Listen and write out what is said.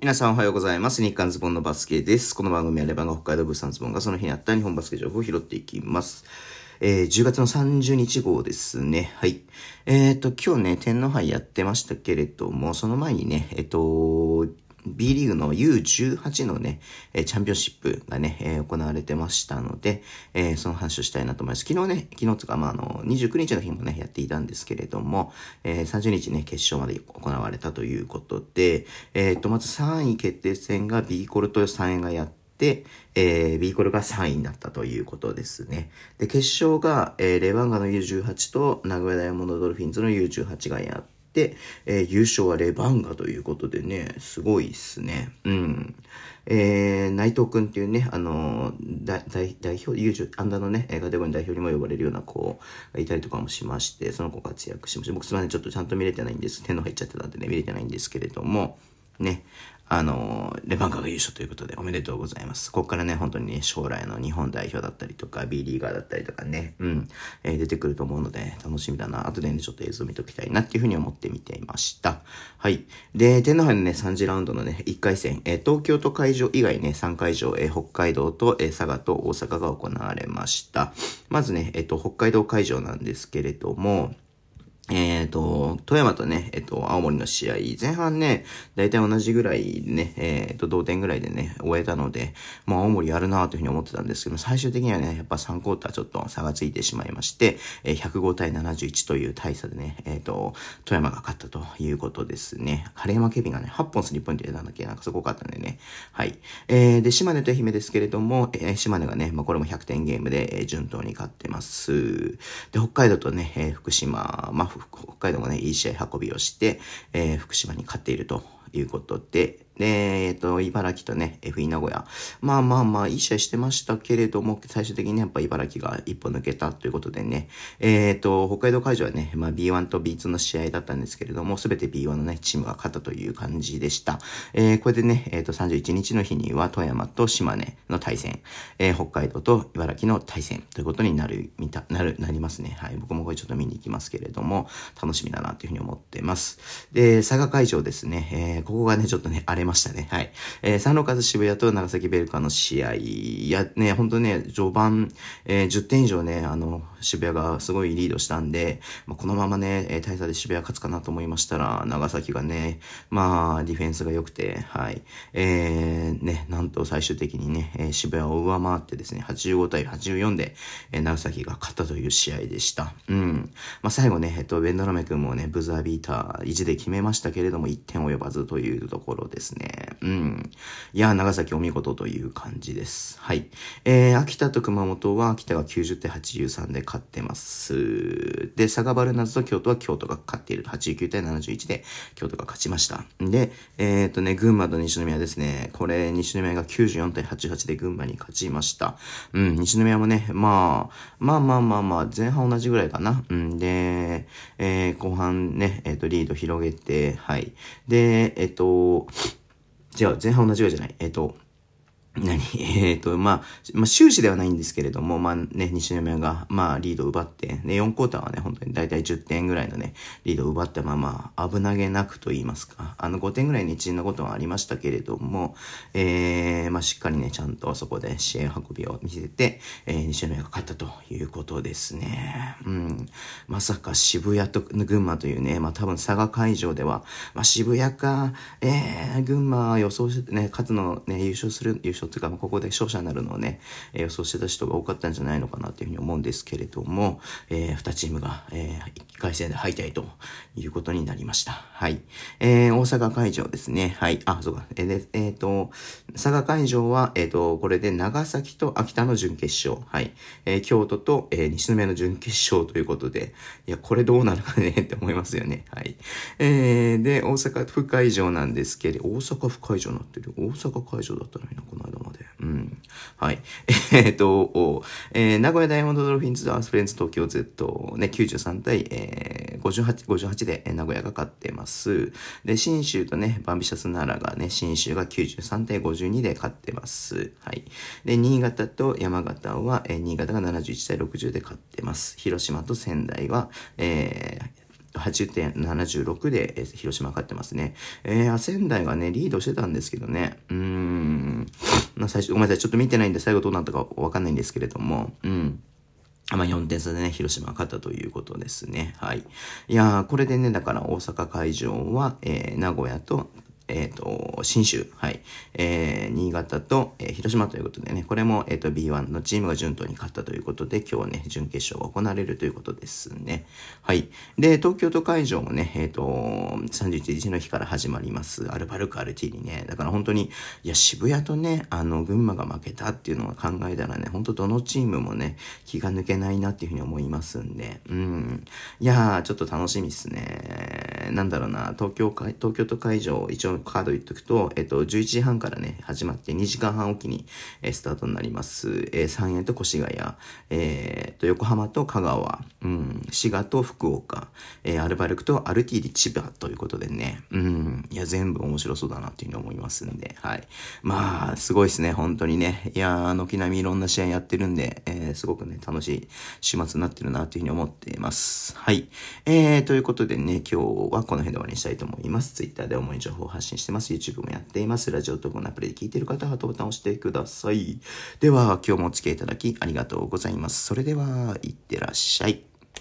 皆さんおはようございます。日刊ズボンのバスケです。この番組はレバンが北海道物産ズボンがその日にあった日本バスケ情報を拾っていきます。えー、10月の30日号ですね。はい。えっ、ー、と、今日ね、天皇杯やってましたけれども、その前にね、えっ、と、B リーグの U18 のね、チャンピオンシップがね、え、行われてましたので、え、その話をしたいなと思います。昨日ね、昨日とか、まあ、あの、29日の日もね、やっていたんですけれども、えー、30日ね、決勝まで行われたということで、えっ、と、まず3位決定戦が B コルと3位がやって、で、えー、B コルが3位になったということですね。で、決勝が、えー、レバンガの U18 と名古屋ダイヤモンドドルフィンズの U18 がやって、えー、優勝はレバンガということでね、すごいっすね。うん。えー、内藤くんっていうね、あの代、表、優勝、アンダーのね、カテゴリー代表にも呼ばれるような子がいたりとかもしまして、その子活躍しました。僕すみません、ちょっとちゃんと見れてないんです。手の入っちゃってたんでね、見れてないんですけれども、ね、あの、レバンガが優勝ということでおめでとうございます。ここからね、本当にね、将来の日本代表だったりとか、B リーガーだったりとかね、うん、えー、出てくると思うので、楽しみだな。後でね、ちょっと映像見ときたいなっていうふうに思って見ていました。はい。で、天皇杯のね、3次ラウンドのね、1回戦、えー、東京都会場以外ね、3会場、えー、北海道と、えー、佐賀と大阪が行われました。まずね、えっ、と、北海道会場なんですけれども、えっ、と、富山とね、えっ、ー、と、青森の試合、前半ね、だいたい同じぐらいね、えっ、ー、と、同点ぐらいでね、終えたので、もう青森やるなというふうに思ってたんですけど、最終的にはね、やっぱ3クォーターちょっと差がついてしまいまして、え105対71という大差でね、えっ、と、富山が勝ったということですね。晴山ケビンがね、8本スリーポイント入れたんだっけ？なんかすごかったんでね。はい。えー、で、島根と愛媛ですけれども、え島根がね、まあ、これも100点ゲームで、え順当に勝ってます。で、北海道とね、え福島、まあ、北海道もね、いい試合運びをして、えー、福島に勝っているということで、で、えっ、と、茨城とね、FE 名古屋。まあまあまあ、いい試合してましたけれども、最終的に、やっぱ茨城が一歩抜けたということでね、えっ、と、北海道会場はね、まあ B1 と B2 の試合だったんですけれども、すべて B1 のね、チームが勝ったという感じでした。えー、これでね、えっ、ー、と、31日の日には富山と島根の対戦、えー、北海道と茨城の対戦ということになる、みた、なる、なりますね。はい。僕もこれちょっと見に行きますけれども、楽しみだなというふうに思ってます。で、佐賀会場ですね、えー、ここがね、ちょっとね、荒れましたね。はい。えー、サンローカズ渋谷と長崎ベルカの試合、いや、ね、ほんとね、序盤、えー、10点以上ね、あの、渋谷がすごいリードしたんで、まあ、このままね、えー、大差で渋谷勝つかなと思いましたら、長崎がね、まあ、ディフェンスが良くて、はい。えー、ね、なんと最終的にね、えー、渋谷を上回ってですね、85対84で、えー、長崎が勝ったという試合でした。うん。まあ、最後ね、えっと、ベンドラメ君もね、ブザービーター1で決めましたけれども、1点及ばずというところですねね。うん。いや、長崎お見事という感じです。はい。えー、秋田と熊本は、秋田が90対83で勝ってます。で、佐賀バルナズと京都は京都が勝っている。89対71で京都が勝ちました。で、えっ、ー、とね、群馬と西宮ですね。これ、西宮が94対88で群馬に勝ちました。うん、西宮もね、まあ、まあまあまあまあ、前半同じぐらいかな。うん、で、えー、後半ね、えっ、ー、と、リード広げて、はい。で、えっ、ー、と、違う、前半同じぐらいじゃない？えっ、と、何？えっ、ー、と、まあ、まあ、終始ではないんですけれども、まあね、西宮が、まあ、リードを奪って、ね、4クォーターはね、本当にだいたい10点ぐらいのね、リードを奪ったまま、危なげなくと言いますか、あの、5点ぐらいに縮んだことはありましたけれども、えー、まあ、しっかりね、ちゃんとそこで試合運びを見せて、えー、西宮が勝ったということですね。うん。まさか渋谷と群馬というね、まあ、多分佐賀会場では、まあ、渋谷か、えー、群馬予想してね、勝つのね、優勝する、優勝というか、ここで勝者になるのをね、予想してた人が多かったんじゃないのかなというふうに思うんですけれども、えー、2チームが、えー、1回戦で敗退ということになりました。はい。えー、大阪会場ですね。はい。あ、そうか。えー、えっ、ー、と、佐賀会場は、えっ、ー、と、これで長崎と秋田の準決勝。はい。えー、京都と、えー、西宮の準決勝ということで、いや、これどうなるかね って思いますよね。はい。えー、で、大阪府会場なんですけど、大阪府会場になってる。大阪会場だったのにな、この間まで。うん。はい。えっ、と、えー、名古屋ダイヤモンドドルフィンズアースフレンズ東京 Z ね、93対、えー、58、58で、名古屋が勝ってます。で、新州とね、バンビシャスナラがね、新州が93対52で勝ってます。はい。で、新潟と山形は、えー、新潟が71対60で勝ってます。広島と仙台は、えー、80.76で、えー、広島勝ってますね。えー、仙台がね、リードしてたんですけどね。うーん。最初、ごめんなさい。ちょっと見てないんで、最後どうなったかわかんないんですけれども、うん。まあ、4点差でね、広島勝ったということですね。はい。いやー、これでね、だから大阪会場は、えー、名古屋とえっ、ー、と、新州、はい、えー、新潟と、えー、広島ということでね、これも、えっ、ー、と、B1 のチームが順当に勝ったということで、今日ね、準決勝が行われるということですね。はい。で、東京都会場もね、えっ、ー、と、31日の日から始まります、アルバルク RT にね、だから本当に、いや、渋谷とね、あの、群馬が負けたっていうのを考えたらね、本当どのチームもね、気が抜けないなっていうふうに思いますんで、うん。いやー、ちょっと楽しみっすね。なんだろうな、東京会、東京都会場、一応カード言っとくと、えっと、11時半からね、始まって2時間半おきに、えー、スタートになります。えー、三重と越谷、えー、と、横浜と香川、うん、滋賀と福岡、えー、アルバルクとアルティーディ千葉ということでね、うん、いや、全部面白そうだなっていうふうに思いますんで、はい。まあ、すごいですね、本当にね。いや軒並みいろんな試合やってるんで、えー、すごくね、楽しい週末になってるなっていうふうに思っています。はい。えー、ということでね、今日はこの辺で終わりにしたいと思います。Twitter で主に情報を発信してます。YouTube もやっています。ラジオとこのアプリで聞いている方はハートボタンを押してください。では、今日もお付き合いいただきありがとうございます。それでは、いってらっしゃい。